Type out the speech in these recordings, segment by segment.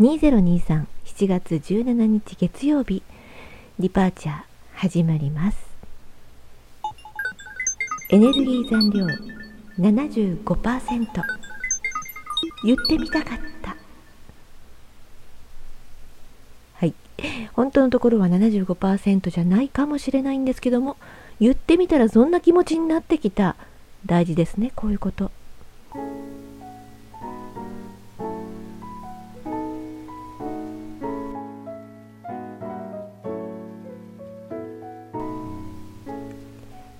2023 7月17日月曜日ディパーチャー始まります。エネルギー残量75%言ってみたかった。はい。本当のところは75%じゃないかもしれないんですけども言ってみたらそんな気持ちになってきた。大事ですねこういうこと。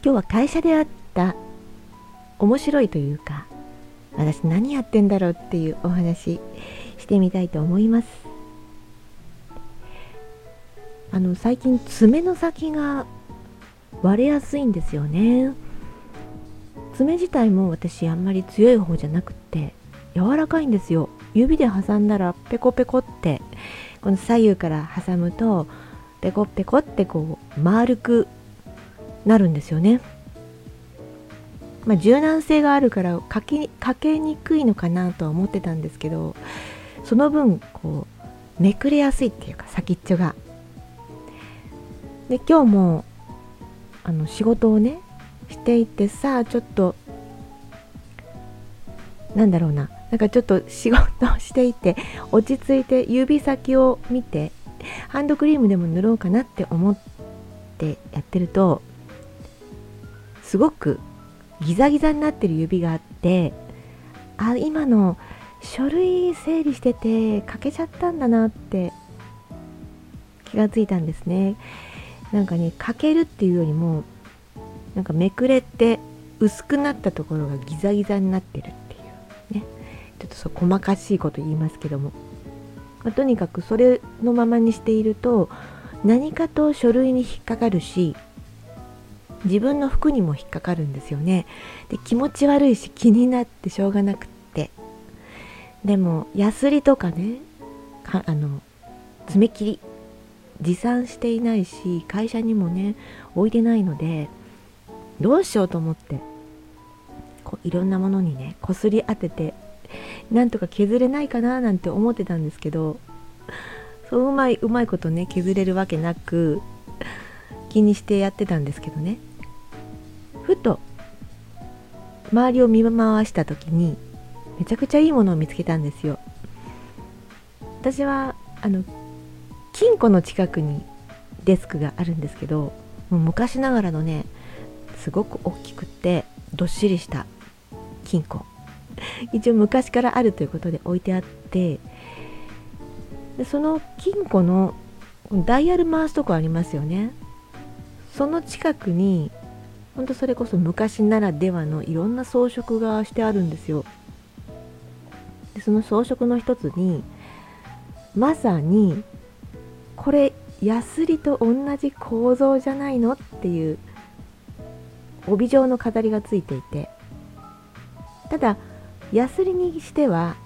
今日は会社であった面白いというか私何やってんだろうっていうお話してみたいと思います。あの最近爪の先が割れやすいんですよね。爪自体も私あんまり強い方じゃなくて柔らかいんですよ。指で挟んだらペコペコってこの左右から挟むとペコペコってこう丸くなるんですよね。まあ、柔軟性があるからかけかけにくいのかなとは思ってたんですけどその分こうめくれやすいっていうか先っちょが。で今日もあの仕事をねしていてさちょっとなんだろうななんかちょっと仕事をしていて落ち着いて指先を見てハンドクリームでも塗ろうかなって思ってやってるとすごくギザギザになってる指があってあ今の書類整理してて欠けちゃったんだなって気がついたんですね。なんかね欠けるっていうよりもなんかめくれて薄くなったところがギザギザになってるっていうね。ちょっとそう細かしいこと言いますけども、まあ、とにかくそれのままにしていると何かと書類に引っかかるし自分の服にも引っかかるんですよね。で気持ち悪いし気になってしょうがなくって。でもヤスリとかねかあの爪切り持参していないし会社にもね置いてないのでどうしようと思ってこういろんなものにねこすり当ててなんとか削れないかななんて思ってたんですけどそううまいうまいことね削れるわけなく気にしてやってたんですけどね。ふと周りを見回した時にめちゃくちゃいいものを見つけたんですよ。私はあの金庫の近くにデスクがあるんですけどもう昔ながらのねすごく大きくってどっしりした金庫。一応昔からあるということで置いてあってでその金庫のダイヤル回すとこありますよね。その近くにほんとそれこそ昔ならではのいろんな装飾がしてあるんですよ。でその装飾の一つにまさにこれヤスリと同じ構造じゃないのっていう帯状の飾りがついていてただヤスリにしては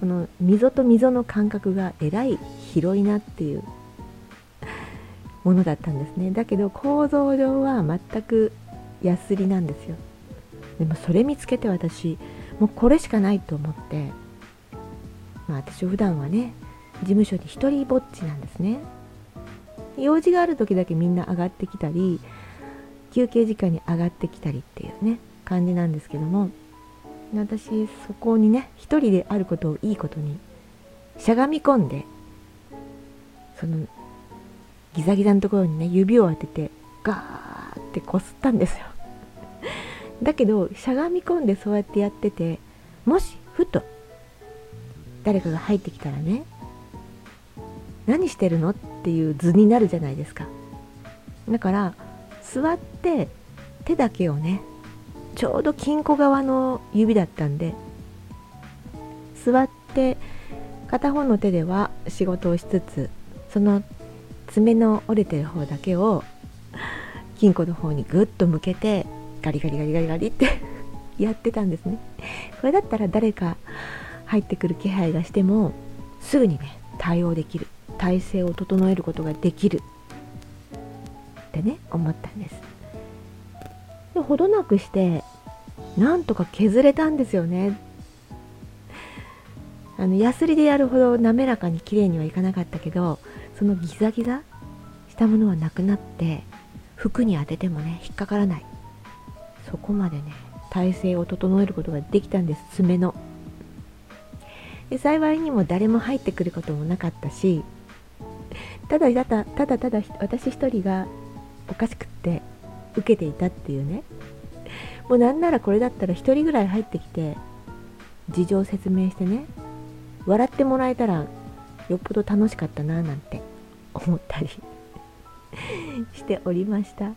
この溝と溝の間隔がえらい広いなっていうものだったんですね。だけど構造上は全くヤスリなんですよ。でもそれ見つけて私もうこれしかないと思ってまあ私普段はね事務所に一人ぼっちなんですね。用事がある時だけみんな上がってきたり休憩時間に上がってきたりっていうね感じなんですけども私そこにね一人であることをいいことにしゃがみ込んでそのギザギザのところにね指を当ててガーってこすったんですよ。だけどしゃがみ込んでそうやってやっててもしふと誰かが入ってきたらね何してるのっていう図になるじゃないですか。だから座って手だけをねちょうど金庫側の指だったんで座って片方の手では仕事をしつつその爪の折れてる方だけを金庫の方にぐっと向けてガリガリガリガリガリって やってたんですね。これだったら誰か入ってくる気配がしてもすぐにね対応できる。体勢を整えることができる。ってね思ったんです。でほどなくしてなんとか削れたんですよね。あのヤスリでやるほど滑らかに綺麗にはいかなかったけどそのギザギザしたものはなくなって服に当ててもね引っかからない。そこまでね体勢を整えることができたんです爪の。で幸いにも誰も入ってくることもなかったしただただただただ私一人がおかしくって受けていたっていうね。もうなんならこれだったら1人ぐらい入ってきて事情を説明してね笑ってもらえたらよっぽど楽しかったななんて思ったり。しておりました、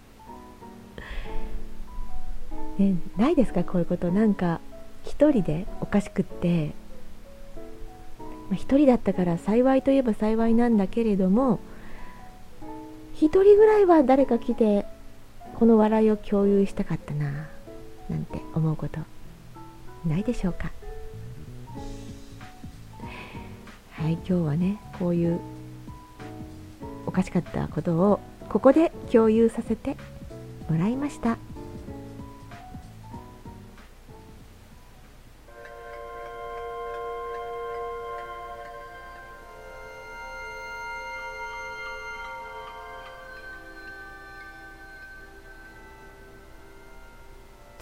ね、ないですか？こういうこと。なんか一人でおかしくって。まあ、一人だったから幸いといえば幸いなんだけれども一人ぐらいは誰か来てこの笑いを共有したかったななんて思うこと。ないでしょうか？はい今日はねこういうおかしかったことをここで共有させてもらいました。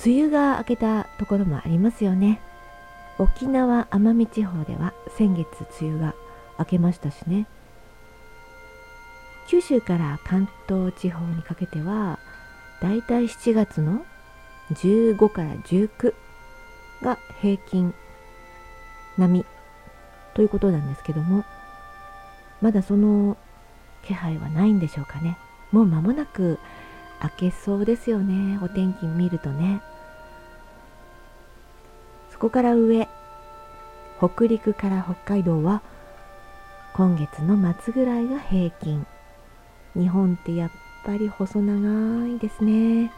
梅雨が明けたところもありますよね沖縄奄美地方では先月梅雨が明けましたしね九州から関東地方にかけてはだいたい7月の15から19が平均並みということなんですけどもまだその気配はないんでしょうかね。もう間もなく明けそうですよね。お天気見るとね。そこから上北陸から北海道は今月の末ぐらいが平均。日本ってやっぱり細長いですね。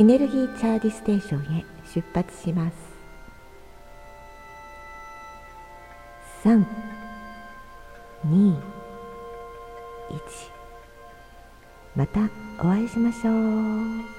エネルギーチャージステーションへ出発します。3 2 1またお会いしましょう。